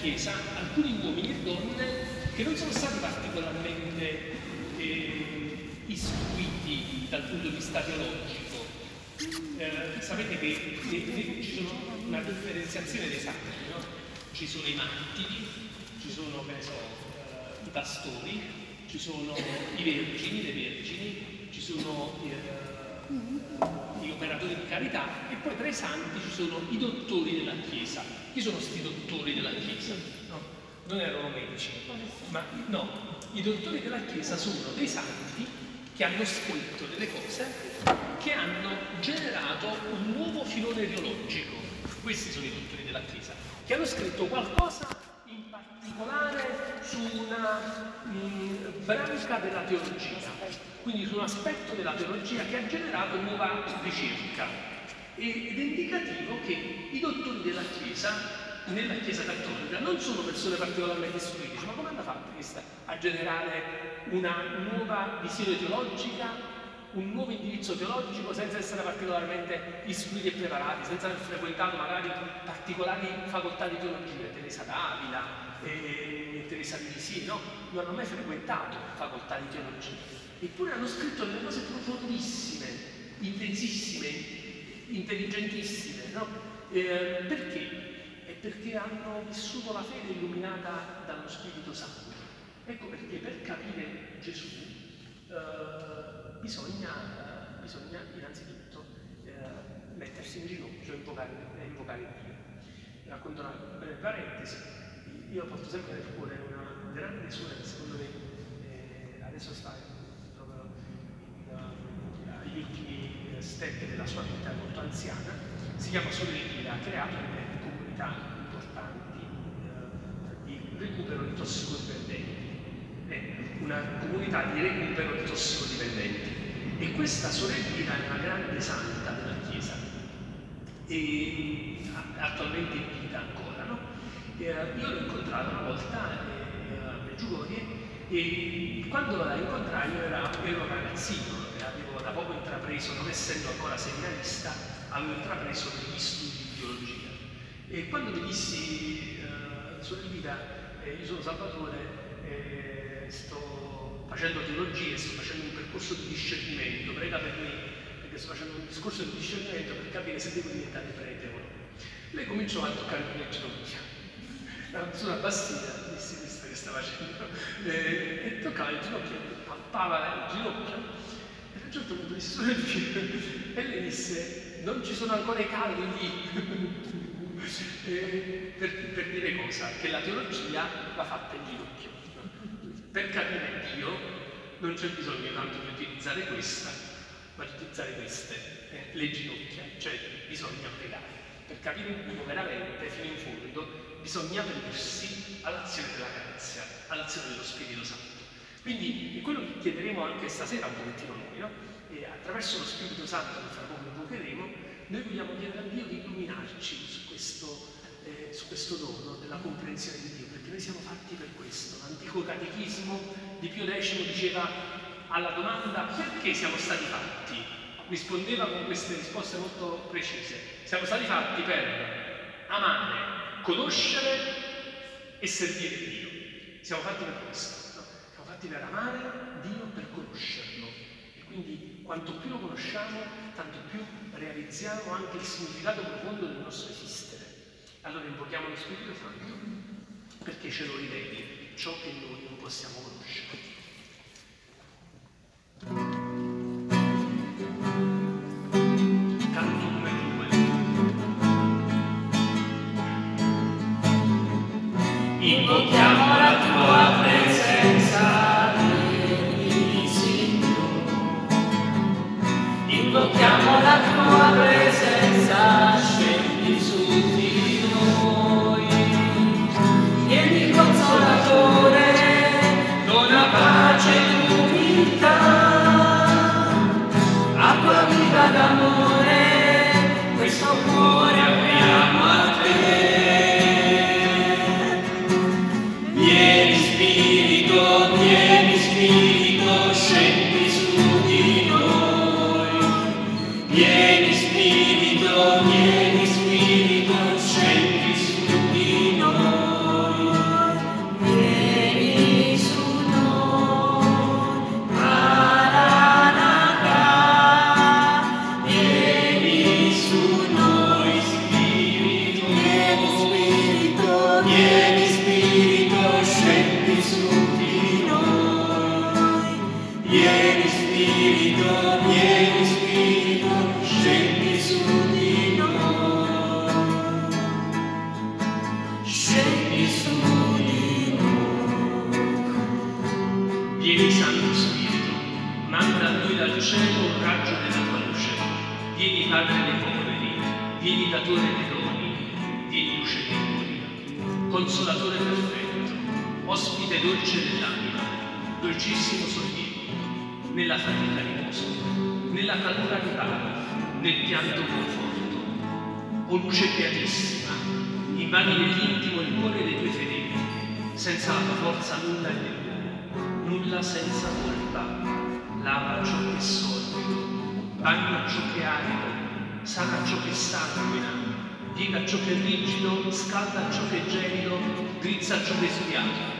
Chiesa alcuni uomini e donne che non sono stati particolarmente eh, istruiti dal punto di vista teologico. Eh, sapete che, ci sono una differenziazione dei sacri, no? Ci sono i martiri, ci sono, che ne so, eh, i pastori, ci sono i vergini, le vergini, ci sono eh, gli operatori di carità e poi tra i santi ci sono i dottori della Chiesa. Chi sono questi dottori della Chiesa? No, non erano medici, ma no, i dottori della Chiesa sono dei santi che hanno scritto delle cose che hanno generato un nuovo filone teologico. Questi sono i dottori della Chiesa, che hanno scritto qualcosa in particolare su una mh, mm, branca della teologia, quindi su un aspetto della teologia che ha generato nuova ricerca. Ed è indicativo che i dottori della Chiesa nella Chiesa Cattolica non sono persone particolarmente istruite, ma come hanno fatto questa a generare una nuova visione teologica, un nuovo indirizzo teologico senza essere particolarmente istruiti e preparati, senza aver frequentato magari particolari facoltà di teologia, Teresa d'Avila e Teresa Lisi, no? Non hanno mai frequentato facoltà di teologia, eppure hanno scritto delle cose profondissime, intensissime, intelligentissime, no? Eh, perché? perché hanno vissuto la fede illuminata dallo Spirito Santo. Ecco perché per capire Gesù eh, bisogna, bisogna, innanzitutto eh, mettersi in ginocchio e invocare, invocare Dio. Racconto una breve parentesi. Io porto sempre nel cuore una grande suora che secondo me eh, adesso sta proprio in, agli ultimi step della sua vita molto anziana, si chiama Sorella, ha creato delle comunità recupero di tossicodipendenti, è una comunità di recupero di tossicodipendenti. E questa sorellina è una grande santa della Chiesa, e attualmente in vita ancora. No? io l'ho incontrata una volta eh, a Meggiugorie e quando la incontrai io era, ero ragazzino, avevo da poco intrapreso, non essendo ancora seminarista, avevo intrapreso degli studi di teologia. E quando mi dissi, eh, sorellina, eh, io sono Salvatore, eh, sto facendo teologia, sto facendo un percorso di discernimento, prega per me, perché sto facendo un discorso di discernimento per capire se devo diventare prete o no. Lei cominciò a toccare le ginocchia, sulla bassina, disse questo che sta facendo, eh, e toccava le ginocchia, palpava le ginocchia, e a un certo punto disse, il e lei disse, non ci sono ancora i caldi lì eh, per, per, dire cosa? Che la teologia va fatta in ginocchio. Per capire Dio non c'è bisogno tanto di utilizzare questa, ma di utilizzare queste, eh, le ginocchia, cioè bisogna pregare. Per capire Dio veramente, fino in fondo, bisogna aprirsi all'azione della grazia, all'azione dello Spirito Santo. Quindi è quello che chiederemo anche stasera un pochettino noi, no? E attraverso lo Spirito Santo che fra poco invocheremo, noi vogliamo chiedere a Dio di illuminarci su questo, eh, su questo dono della comprensione di Dio, perché noi siamo fatti per questo. L'antico catechismo di Pio X diceva alla domanda perché siamo stati fatti, rispondeva con queste risposte molto precise. Siamo stati fatti per amare, conoscere e servire Dio. Siamo fatti per questo. No? Siamo fatti per amare Dio, per conoscerlo. E quindi quanto più lo conosciamo, tanto più realizziamo anche il significato profondo del nostro esistere. Allora invochiamo lo Spirito Santo perché ce lo riveli ciò che noi non possiamo conoscere. dolcissimo sollievo, nella fatica riposo, nella calura rurale, nel pianto conforto. O luce beatissima, invadi nell'intimo il cuore dei tuoi fedeli, senza la tua forza nulla è nulla, nulla senza colpa, lava ciò che è solido, bagna ciò che è arido, sana ciò che sanguina, piega ciò che è rigido, scalda ciò che è gelido, drizza ciò che è sbiato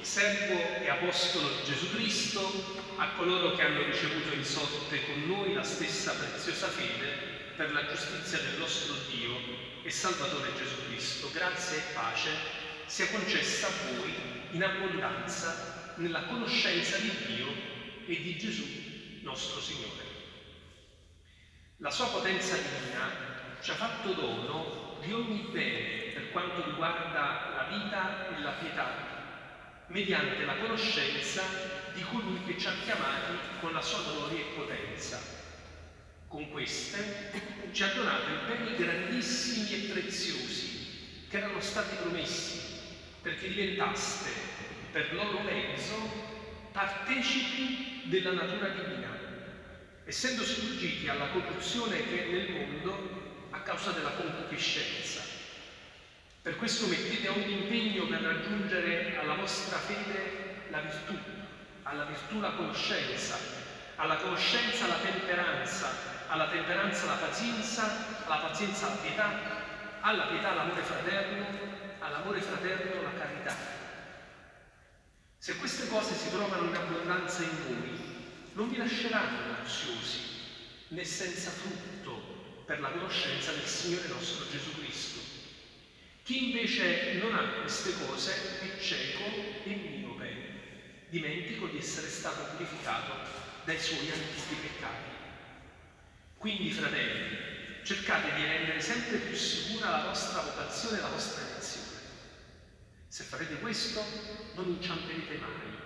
servo e apostolo di Gesù Cristo, a coloro che hanno ricevuto in sorte con noi la stessa preziosa fede per la giustizia del nostro Dio e Salvatore Gesù Cristo, grazia e pace sia concessa a voi in abbondanza nella conoscenza di Dio e di Gesù nostro Signore. La sua potenza divina ci ha fatto dono di ogni bene per quanto riguarda la vita e la pietà, mediante la conoscenza di colui che ci ha chiamati con la sua gloria e potenza. Con queste ci ha donato i beni grandissimi e preziosi che erano stati promessi perché diventaste per loro mezzo partecipi della natura divina essendo sfuggiti alla corruzione che è nel mondo a causa della concupiscenza. Per questo mettete ogni impegno per raggiungere alla vostra fede la virtù, alla virtù la conoscenza, alla conoscenza la temperanza, alla temperanza la pazienza, alla pazienza la pietà, alla pietà l'amore fraterno, all'amore fraterno la carità. Se queste cose si trovano in abbondanza in voi, non vi lasceranno oziosi né senza frutto per la conoscenza del Signore nostro Gesù Cristo. Chi invece non ha queste cose è cieco e miope, dimentico di essere stato purificato dai suoi antichi peccati. Quindi, fratelli, cercate di rendere sempre più sicura la vostra vocazione e la vostra elezione. Se farete questo, non inciamperete mai.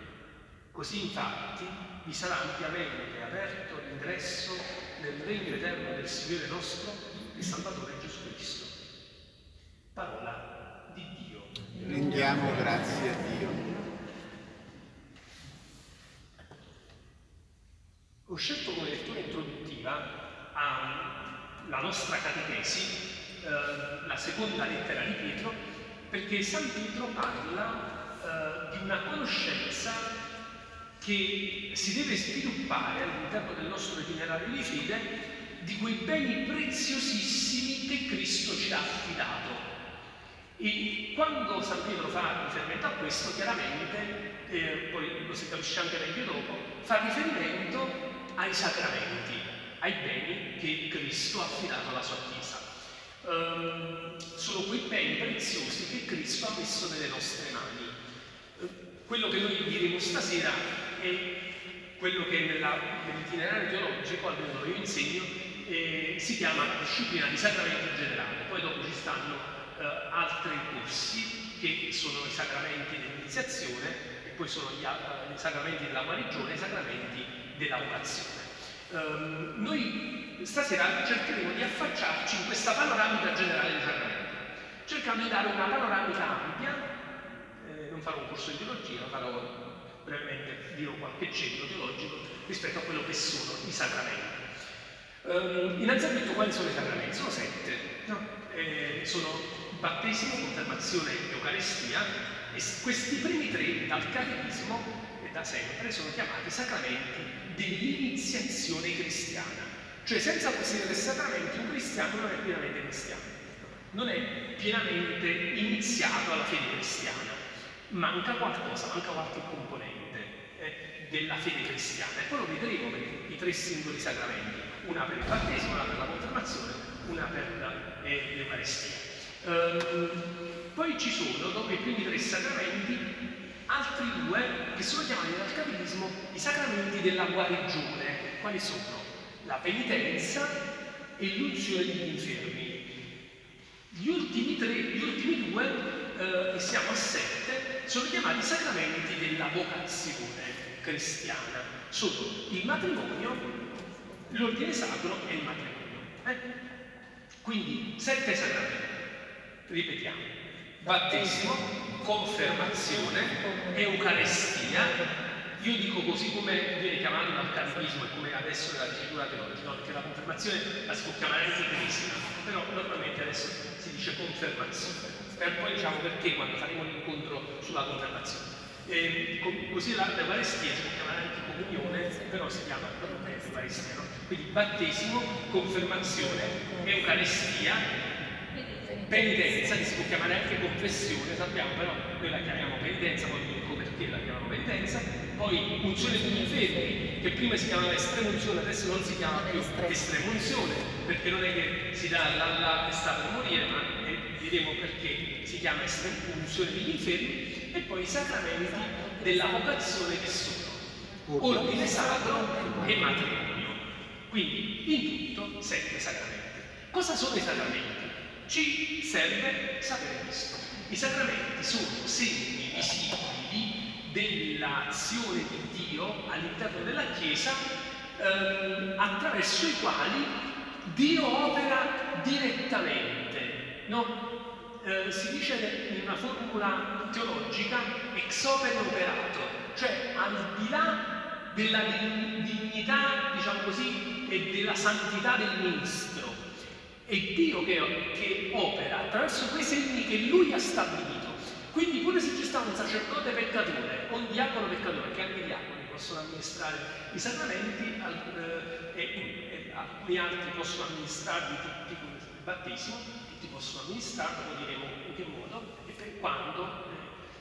Così infatti vi sarà ampiamente aperto l'ingresso nel regno eterno del Signore nostro e Salvatore Gesù Cristo. Parola di Dio. Rendiamo grazie a Dio. Ho scelto come lettura introduttiva alla nostra catechesi eh, la seconda lettera di Pietro perché San Pietro parla eh, di una conoscenza che si deve sviluppare all'interno del nostro itinerario di fede di quei beni preziosissimi che Cristo ci ha affidato. E quando San Pietro fa riferimento a questo, chiaramente, eh, poi lo si capisce anche meglio dopo, fa riferimento ai sacramenti, ai beni che Cristo ha affidato alla sua Chiesa. Um, sono quei beni preziosi che Cristo ha messo nelle nostre mani. Uh, quello che noi diremo stasera è quello che nella, nell'itinerario teologico, almeno io insegno, eh, si chiama disciplina di sacramenti generale. Poi dopo ci stanno eh, altri corsi che sono i sacramenti dell'iniziazione e poi sono gli, uh, i sacramenti della guarigione e i sacramenti della vocazione. Um, noi stasera cercheremo di affacciarci in questa panoramica generale dei sacramenti, cercando di dare una panoramica ampia, eh, non farò un corso di teologia, farò brevemente dirò qualche cenno teologico rispetto a quello che sono i sacramenti. Um, innanzitutto quali sono i sacramenti? Sono sette, no? eh, sono battesimo, confermazione e Eucaristia e questi primi tre dal catechismo e da sempre sono chiamati sacramenti dell'iniziazione cristiana. Cioè senza possedere sacramenti un cristiano non è pienamente cristiano, non è pienamente iniziato alla fede cristiana. Manca qualcosa, manca qualche componente eh, della fede cristiana. E poi lo vedremo per i tre singoli sacramenti, una per il battesimo, una per la confermazione, una per eh, l'Eucaristia. Um, poi ci sono, dopo i primi tre sacramenti, altri due che sono chiamati dal catecismo i sacramenti della guarigione. Quali sono? La penitenza e l'unzione degli infermi. Gli ultimi tre, gli ultimi due, eh, siamo a sette, sono chiamati sacramenti della vocazione cristiana. Sono il matrimonio, l'ordine sacro e il matrimonio. Eh? Quindi sette sacramenti. Ripetiamo. Battesimo, confermazione, Eucaristia, io dico così come viene chiamato dal catechismo e come adesso nella dicitura teologica, no? perché la confermazione la si può chiamare anche crisma, però normalmente adesso si dice confermazione. Per poi diciamo perché quando faremo l'incontro sulla confermazione. E, così l'Eucaristia si può chiamare anche comunione, però si chiama Eucaristia. No? Quindi battesimo, confermazione, Eucaristia, penitenza, che si può chiamare anche confessione, sappiamo, però noi la chiamiamo penitenza, poi dico perché la chiamiamo penitenza, poi unzione degli infermi, che prima si chiamava estrema unzione, adesso non si chiama più estrema unzione, perché non è che si dà alla sta per morire, ma vedremo perché si chiama estrema unzione degli infermi, e poi i sacramenti della vocazione che sono ordine sacro e matrimonio. Quindi in tutto sette sacramenti. Cosa sono i sacramenti? Ci serve sapere questo. I sacramenti sono segni visibili dell'azione di Dio all'interno della Chiesa ehm, attraverso i quali Dio opera direttamente. No? Eh, si dice in una formula teologica ex opere operato, cioè al di là della dignità, diciamo così, e della santità del ministro. È Dio che, che opera attraverso quei segni che Lui ha stabilito. Quindi pure se ci sta un sacerdote peccatore o un diacono peccatore, che anche i diaconi possono amministrare i sacramenti eh, e, e, alcuni altri possono amministrarli tutti come il battesimo, tutti possono amministrarlo, lo diremo in che modo e per quando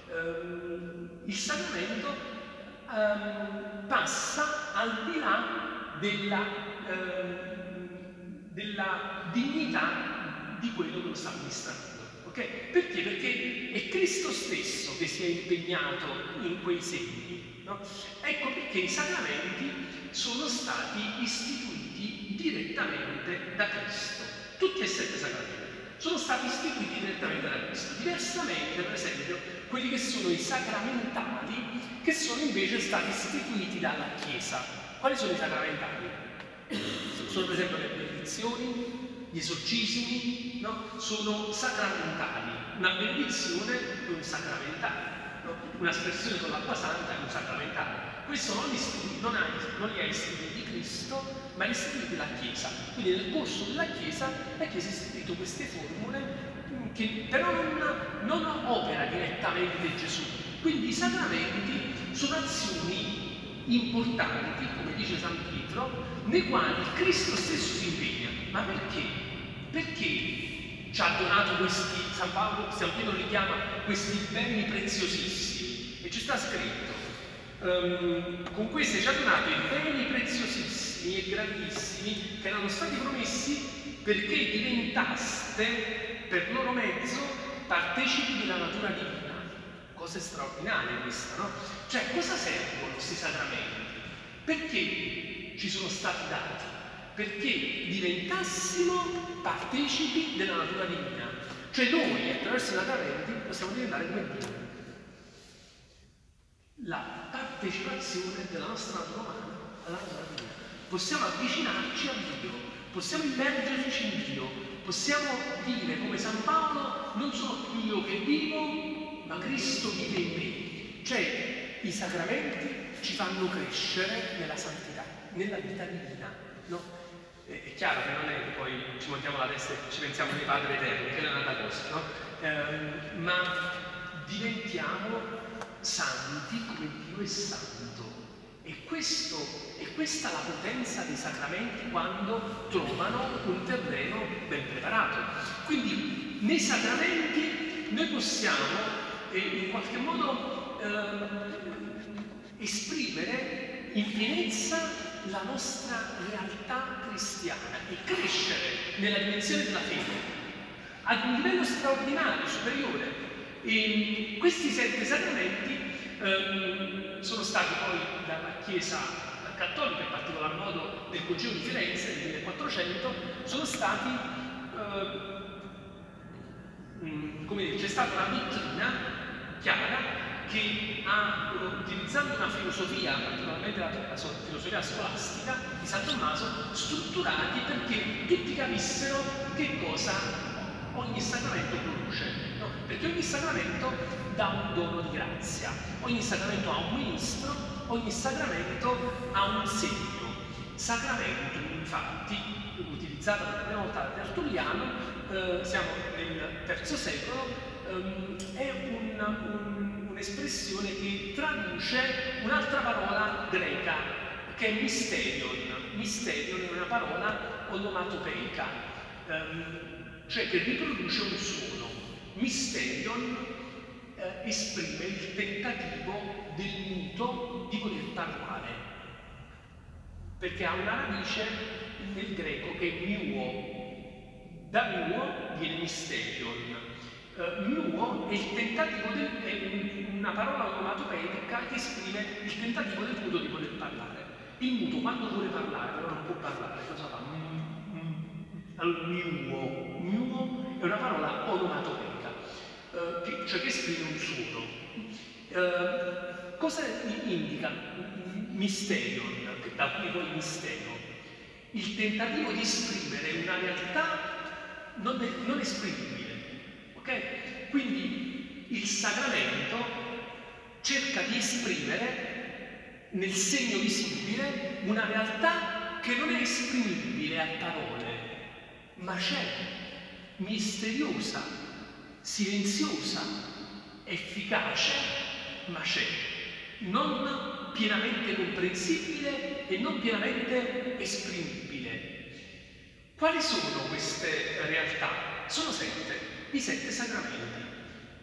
eh, ehm, il sacramento ehm, passa al di là della, ehm, della dignità di quello che lo sta amministrando. Okay? Perché? Perché è Cristo stesso che si è impegnato in quei segni. No? Ecco perché i sacramenti sono stati istituiti direttamente da Cristo. Tutti e sette sacramenti sono stati istituiti direttamente da Cristo. Diversamente, per esempio, quelli che sono i sacramentali, che sono invece stati istituiti dalla Chiesa. Quali sono i sacramentali? Sono per esempio le benedizioni, gli esorcismi no? sono sacramentali, una benedizione è un sacramentale, no? un'aspersione con l'acqua santa è un sacramentale. Questo non li, non, ha, non li ha istituiti Cristo, ma li ha istituiti la Chiesa. Quindi nel corso della Chiesa, la Chiesa ha istituito queste formule mm, che però non, non opera direttamente Gesù. Quindi i sacramenti sono azioni importanti, come dice San Pietro, nei quali Cristo stesso si impegna. Ma perché? Perché ci ha donato questi, San Paolo, San Pietro li chiama questi beni preziosissimi e ci sta scritto, um, con questi ci ha donato i beni preziosissimi e grandissimi che erano stati promessi perché diventaste per loro mezzo partecipi della natura divina. Cosa straordinaria questa, no? Cioè, cosa servono questi sacramenti? Perché ci sono stati dati? perché diventassimo partecipi della natura divina. Cioè noi attraverso i sacramenti possiamo diventare come Dio. La partecipazione della nostra natura umana alla natura divina. Possiamo avvicinarci a Dio, possiamo immergerci in Dio, possiamo dire come San Paolo, non sono più io che vivo, ma Cristo vive in me. Cioè i sacramenti ci fanno crescere nella santità, nella vita divina. No? è chiaro che non è che poi ci montiamo la testa e ci pensiamo nei padri eterni, che è un'altra cosa, no? Eh, ma diventiamo santi come Dio è santo. E, questo, e questa è la potenza dei sacramenti quando trovano un terreno ben preparato. Quindi nei sacramenti noi possiamo eh, in qualche modo eh, esprimere in pienezza la nostra realtà cristiana e crescere nella dimensione della fede ad un livello straordinario, superiore. E questi sette sacramenti ehm, sono stati poi dalla Chiesa cattolica, in particolar modo nel Concilio di Firenze nel 1400, sono stati, ehm, come dire, c'è stata una dottrina chiara che ha, utilizzando una filosofia, particolarmente la, la filosofia scolastica di San Tommaso, strutturati perché tutti capissero che cosa ogni sacramento produce. No? Perché ogni sacramento dà un dono di grazia, ogni sacramento ha un ministro, ogni sacramento ha un segno. Sacramento, infatti, utilizzato per la prima volta da Tertulliano, eh, siamo nel terzo secolo, ehm, è un, un un'espressione che traduce un'altra parola greca che è mysterion. Mysterion è una parola onomatopeica, ehm, cioè che riproduce un suono. Mysterion eh, esprime il tentativo del muto di voler parlare, perché ha una radice nel greco che è miuo. Da miuo viene mysterion. Uh, miuo è il tentativo del, è una parola onomatopeica che esprime il tentativo del muto di poter parlare. Il muto quando vuole parlare però non può parlare, cosa fa? Mm, mm. Allora, miuo. Miuo è una parola onomatopeica, eh, che, cioè che esprime un suono. Eh, cosa indica misterion, che da qui poi mistero? Il tentativo di esprimere una realtà non, non esprimibile. Quindi il sacramento cerca di esprimere nel segno visibile una realtà che non è esprimibile a parole, ma c'è, misteriosa, silenziosa, efficace, ma c'è, non pienamente comprensibile e non pienamente esprimibile. Quali sono queste realtà? Sono sette, i sette sacramenti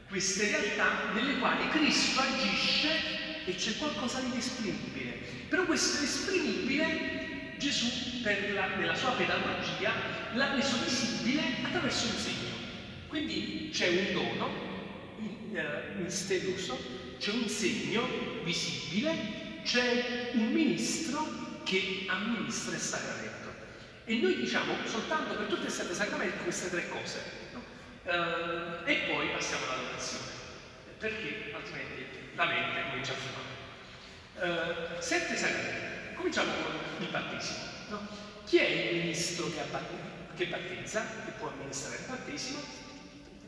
queste realtà nelle quali Cristo agisce e c'è qualcosa di inesprimibile. Però questo esprimibile Gesù la, nella sua pedagogia l'ha reso visibile attraverso un segno. Quindi c'è un dono eh, misterioso, c'è un segno visibile, c'è un ministro che amministra il sacramento. E noi diciamo soltanto per tutte e sette sacramenti queste tre cose. Uh, e poi passiamo alla donazione, perché altrimenti la mente comincia a fumare. Uh, sette sacramenti. Cominciamo con il battesimo. No? Chi è il ministro che, che battezza, che può amministrare il battesimo?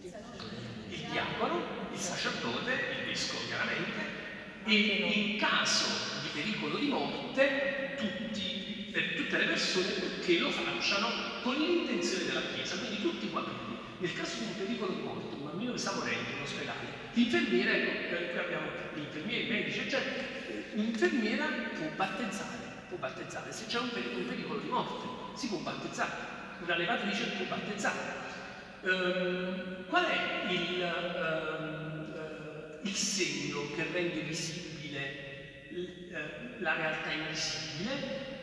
Il diacono, il sacerdote, il vescovo chiaramente, e in caso di pericolo di morte tutti, per tutte le persone che lo facciano con l'intenzione della Chiesa, quindi tutti i bambini. Nel caso di un pericolo di morte, un bambino che sta morendo in ospedale, l'infermiera, ecco, eh, qui abbiamo gli infermieri, i medici, eccetera, l'infermiera può battezzare, può battezzare. Se c'è un, un, pericolo di morte, si può battezzare. Una levatrice può battezzare. Um, qual è il, uh, uh, il, segno che rende visibile uh, la realtà invisibile?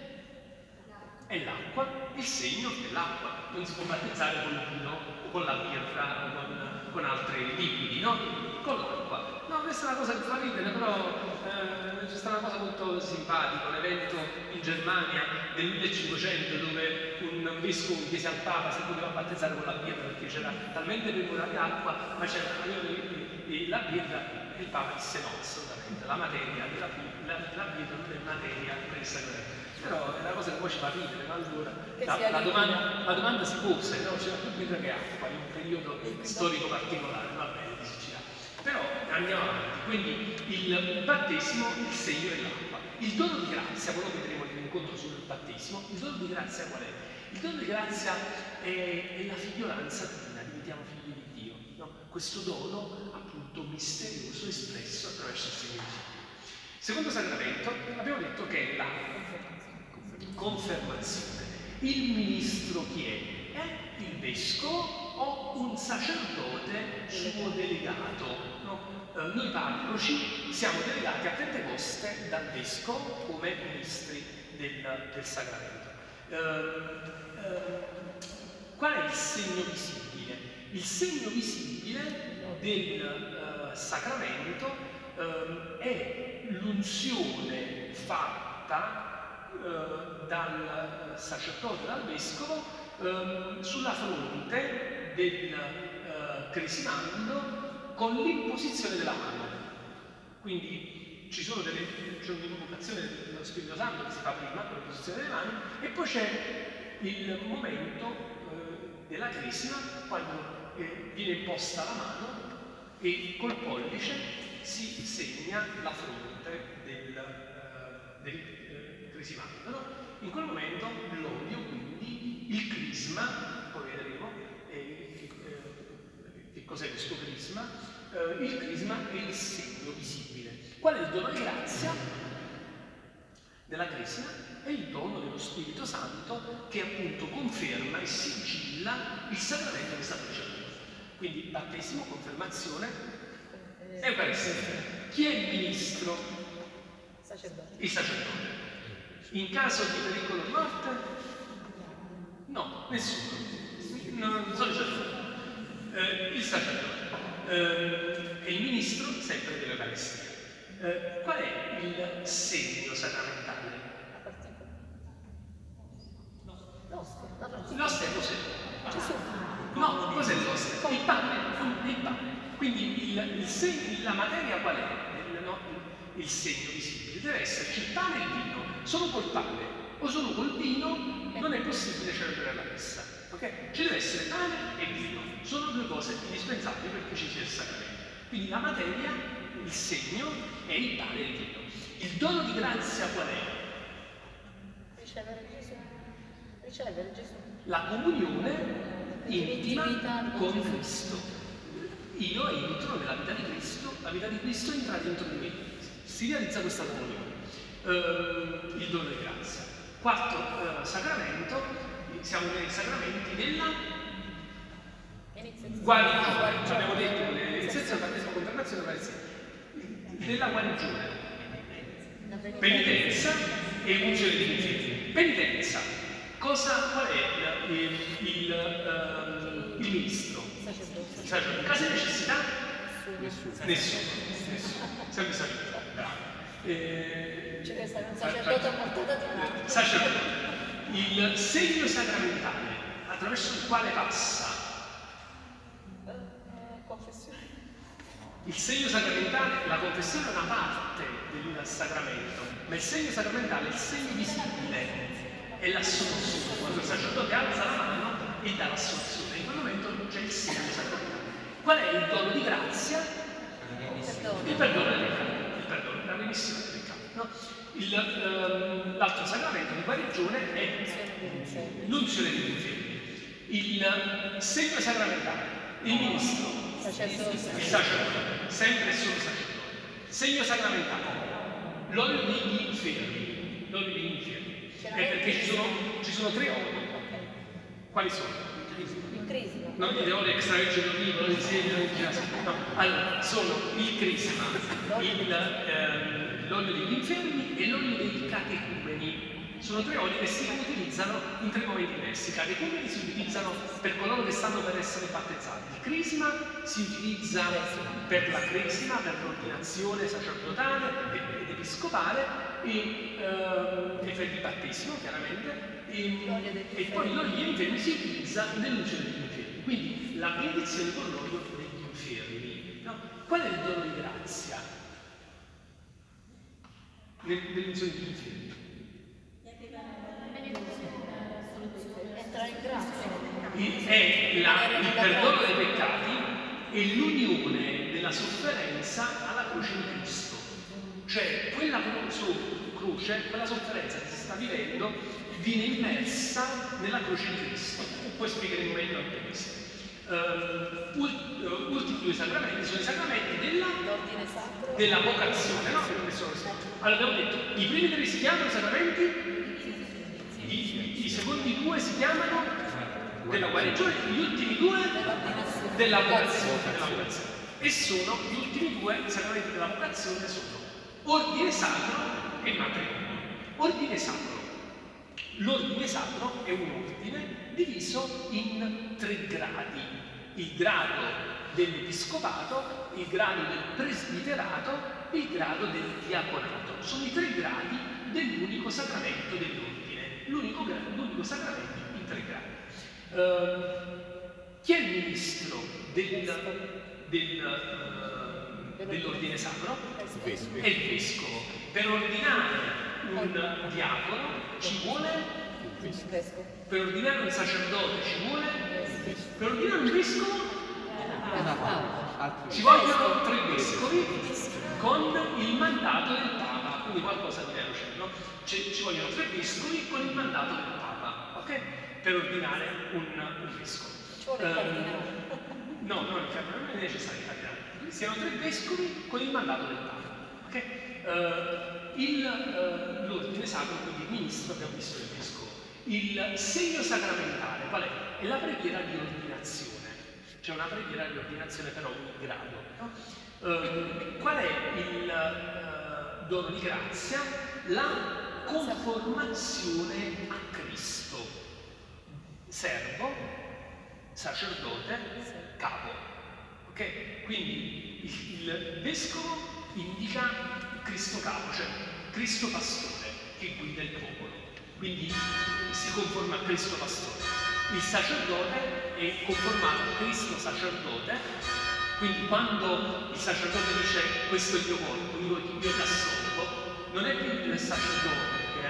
È l'acqua, il segno è l'acqua. Non si può battezzare con il vino con la birra o con, con altri liquidi, no? Con l'acqua. No, questa è una cosa che fa ridere, però eh, c'è stata una cosa molto simpatica, un evento in Germania del 1500 dove un vescovo chiese al Papa se poteva battezzare con la birra perché c'era talmente premura di acqua, ma c'era la birra e il Papa disse no, assolutamente, la materia la, la birra non è materia sacramento però è una cosa che poi ci fa ridere, ma allora la, la, domanda, la, domanda, si pose, no? c'era più birra che acqua in un periodo storico particolare, va bene. Però andiamo avanti, quindi il battesimo, il segno e l'acqua. Il dono di grazia, poi lo vedremo nell'incontro sul battesimo, il dono di grazia qual è? Il dono di grazia è, è la figliolanza divina, diventiamo figli di Dio. No? Questo dono appunto misterioso espresso attraverso il segno di Dio. Secondo sacramento abbiamo detto che è la confermazione. Il ministro chi è? È il vescovo o un sacerdote suo delegato. no? Eh, noi parroci siamo delegati a Pentecoste dal vescovo come ministri del, del sacramento. Eh, eh, qual è il segno visibile? Il segno visibile del eh, sacramento eh, è l'unzione fatta eh, dal sacerdote, dal vescovo, eh, sulla fronte del eh, cresimando con l'imposizione della mano. Quindi ci sono delle, c'è un'invocazione dello Spirito Santo che si fa prima con l'imposizione delle mani e poi c'è il momento eh, della cresima quando eh, viene imposta la mano e col pollice si segna la fronte del, del eh, cresimando. no? In quel momento l'olio, quindi il crisma, poi vedremo eh, eh, che cos'è questo crisma, eh, il crisma è il segno visibile. Qual è il dono di grazia della cresima? È il dono dello Spirito Santo che appunto conferma e sigilla il sacramento che sta facendo. Quindi battesimo, confermazione, Eucaristia. Chi è il ministro? Sacerdote. Il sacerdote. In caso di pericolo di morte? No, nessuno. Non sono i sacerdoti. Eh, il sacerdote. Eh, e il ministro sempre dell'Eucaristia. Eh, qual è il segno sacramentale? L'ostia. Cos'è? Gesù. No, cos'è l'ostia? Il pane, il pane. Quindi il, il segno, la materia qual è? Il, no, il segno visibile. Deve esserci il pane e il vino. Solo col pane o solo col vino non è possibile celebrare la messa. Ok? Ci deve essere pane e vino. Sono due cose indispensabili perché ci sia il sacramento. Quindi la materia, il segno è il pane e il vino. Il dono di grazia qual è? Ricevere Gesù. Ricevere Gesù. la comunione intima con Cristo. Io entro nella vita di Cristo, la vita di Cristo entra dentro di me. Si realizza questa comunione. Eh, il dono di grazia. Quarto eh, sacramento, siamo nei sacramenti della guarigione. Abbiamo detto l'iniziazione, battesimo, guarigione. Della guarigione. Penitenza e unzione di infermi. Penitenza, cosa, qual è il, il, il, ehm, il ministro? Sacerdote. Caso di necessità? Nessuno. Nessuno. Nessuno. Sempre sacerdote. Bravo. Eh, Stare un sacerdote a portata di mano. sacerdote. Il segno sacramentale attraverso il quale passa Eh, Confessione. Il segno sacramentale, la confessione è una parte del sacramento, ma il segno sacramentale è il segno visibile, è l'assoluzione. Quando il sacerdote alza la mano e dà l'assoluzione, in quel momento c'è il segno sacramentale. Qual è il dono di grazia? Il Perdono. perdono del peccato, il perdono, la remissione del peccato. no? Ehm, l'altro sacramento di guarigione è di l'unzione degli infermi. Il segno sacramentale, il ministro, il sacerdote, sempre e solo sacerdote. Segno sacramentale, l'olio degli infermi, l'olio degli infermi. È perché ci sono, ci sono tre oli. Quali sono? Il crisma. Non dite olio extravergine d'oliva, olio di seme, olio di. No, allora, sono il crisma, il, ehm, l'olio degli infermi e l'olio dei catecumeni. Sono tre oli che si utilizzano in tre momenti diversi. I catecumeni si utilizzano per coloro che stanno per essere battezzati. Il crisma si utilizza per la cresima, per l'ordinazione sacerdotale ed episcopale e, ehm, e per il battesimo, chiaramente. E, e poi l'olio degli infermi si utilizza nell'unzione degli infermi. Quindi la benedizione con l'olio degli infermi. no? Qual è il dono di grazia? In grazia. Il- è la- il perdono dei peccati e l'unione della sofferenza alla croce di Cristo. Cioè, quella croce, quella sofferenza che si sta vivendo, viene immersa nella croce di Cristo. Poi spiegheremo meglio anche questo. Eh, ultimi due sacramenti sono i sacramenti della, della vocazione, no? Allora abbiamo detto, i primi tre si chiamano sacramenti, i, i secondi due si chiamano della guarigione, gli ultimi due della vocazione, della vocazione. E sono, gli ultimi due sacramenti della vocazione sono ordine sacro e matrimonio. Ordine sacro. L'ordine sacro è un ordine diviso in tre gradi. Il grado dell'episcopato, il grado del presbiterato e il grado del diaconato. Sono i tre gradi dell'unico sacramento dell'ordine. L'unico, l'unico sacramento in tre gradi. Eh, chi è il ministro del- del, eh, dell'ordine sacro? È il vescovo. Per ordinare un diacono ci vuole, Il vescovo. per ordinare un sacerdote ci vuole, per ordinare un vescovo ci vogliono tre vescovi con il mandato del Papa, quindi qualcosa di veloce, no? Ci, ci vogliono tre vescovi con il mandato del Papa, ok? Per ordinare un, un vescovo. Ci vuole il cardinale. No, no, il cardinale non è necessario il cardinale. Siano tre vescovi con il mandato del Papa. ok? Eh, il, eh, l'ordine sacro, quindi il ministro, abbiamo visto del vescovo. Il segno sacramentale, qual è? È la preghiera di ordinazione. C'è una preghiera di ordinazione per ogni grado. no? Eh, qual è il dono di grazia? La conformazione a Cristo. Servo, sacerdote, capo. Ok? Quindi il, il vescovo indica Cristo capo, cioè Cristo pastore che guida il popolo. Quindi si conforma a Cristo pastore. Il sacerdote è conformato a Cristo sacerdote, quindi quando il sacerdote dice questo è il mio corpo, io, io ti assolvo, non è più il sacerdote che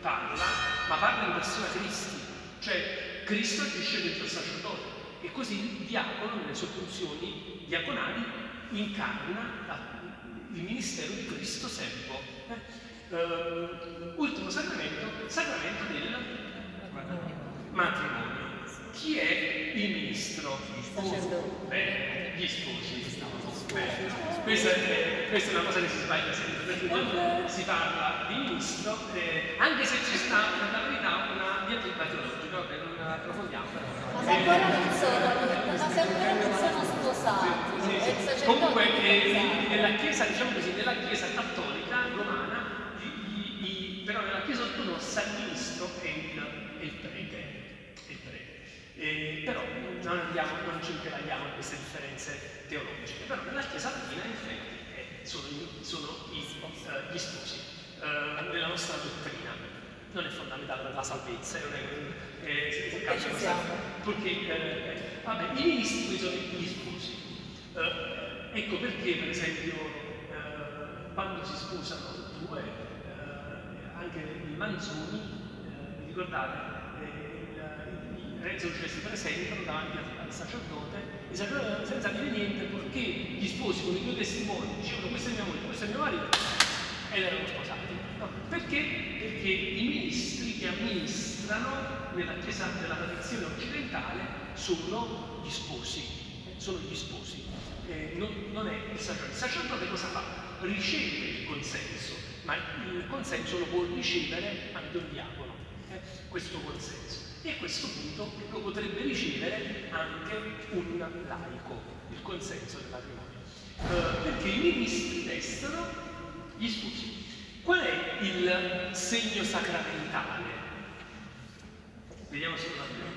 parla, ma parla in persona Cristi, cioè Cristo agisce dentro il sacerdote e così il diacono nelle sue funzioni diaconali incarna la- il ministero di Cristo servo. Eh, eh, ultimo sacramento, sacramento del matrimonio. Chi è il ministro? Sacerdote. Bene, gli sposi. Bene. Questa, è, questa è una cosa che si sbaglia sempre, perché quando si parla di ministro, eh, anche se ci sta per la verità una diatriba teologica, vabbè, non la approfondiamo, però. Ma se ancora non sono, se ancora non sono sposati, Sì, sì. sacerdote Comunque eh, nella chiesa, diciamo così, nella chiesa cattolica romana, i- i- però nella chiesa ortodossa il ministro è il, è il prete. è il prete. Eh, però non andiamo, non ci impelaghiamo in queste differenze teologiche, però nella chiesa latina in effetti eh, sono, sono i- eh, gli sposi eh, nella nostra dottrina. Non è fondamentale per la salvezza, non è eh, questa- siamo. perché eh, vabbè, i ministri sono gli sposi. Eh, ecco perché, per esempio, eh, quando si sposano due, eh, anche i manzoni, eh, vi ricordate, eh, il, il re esorcesti si presentano davanti al, sacerdote, sacerdote senza dire niente, perché gli sposi con i due testimoni dicevano questa è mia moglie, questo è mio marito, ed erano sposati. Perché? Perché i ministri che amministrano nella Chiesa della tradizione occidentale sono gli sposi, sono gli sposi, Eh, non, non è il sacerdote. Il sacerdote cosa fa? Riceve il consenso, ma il consenso lo può ricevere anche un diacono, eh, questo consenso. E a questo punto lo potrebbe ricevere anche un laico, il consenso del matrimonio. Eh, perché i ministri testano gli sposi. Qual è il segno sacramentale? Vediamo se lo abbiamo.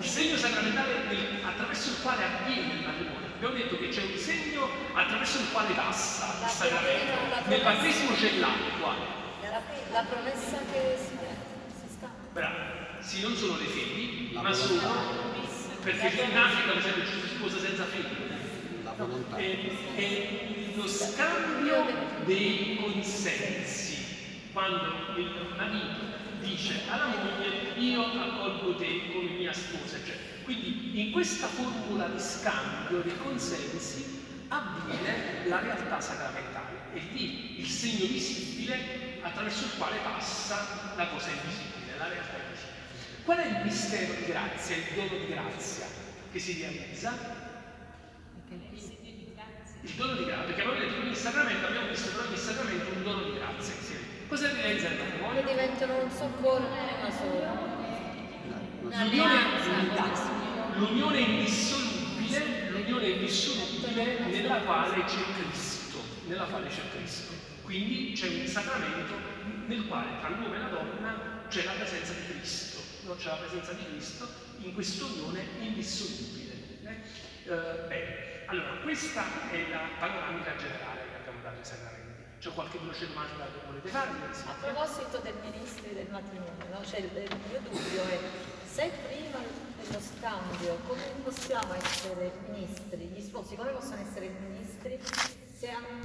Il segno sacramentale del- attraverso il quale avviene il matrimonio. Abbiamo detto che c'è un segno attraverso il quale passa il sacramento. Nel battesimo c'è l'acqua. La, la promessa che si, si scambia. Bravo. Sì, non sono le fedi, La ma volontà. sono perché in Africa per esempio ci si sposa senza fedi. La volontà. È, è lo scambio dei consensi. Quando il marito dice alla moglie io accolgo te come mia sposa. Cioè, quindi in questa formula di scambio dei consensi avviene la realtà sacramentale. È lì il segno visibile attraverso il quale passa la cosa invisibile, la realtà invisibile. Qual è il mistero di grazia, il dono di grazia che si realizza? Sacramento abbiamo visto per ogni sacramento un dono di grazia. Sì. Cosa evidenzia il Che matrimonio? diventano un non è una sola. L'unione, l'unione indissolubile, l'unione indissolubile nella quale c'è Cristo, nella quale c'è Cristo. Quindi c'è un sacramento nel quale tra l'uomo e la donna c'è la presenza di Cristo, no? c'è la presenza di Cristo in questa unione indissolubile. eh? Eh, bene, allora questa è la panoramica generale che abbiamo dato ai sacramenti. C'è qualche veloce domanda che volete? Sì. A proposito dei ministri del matrimonio, no? cioè, il mio dubbio è se prima dello scambio come possiamo essere ministri, gli sposi come possono essere ministri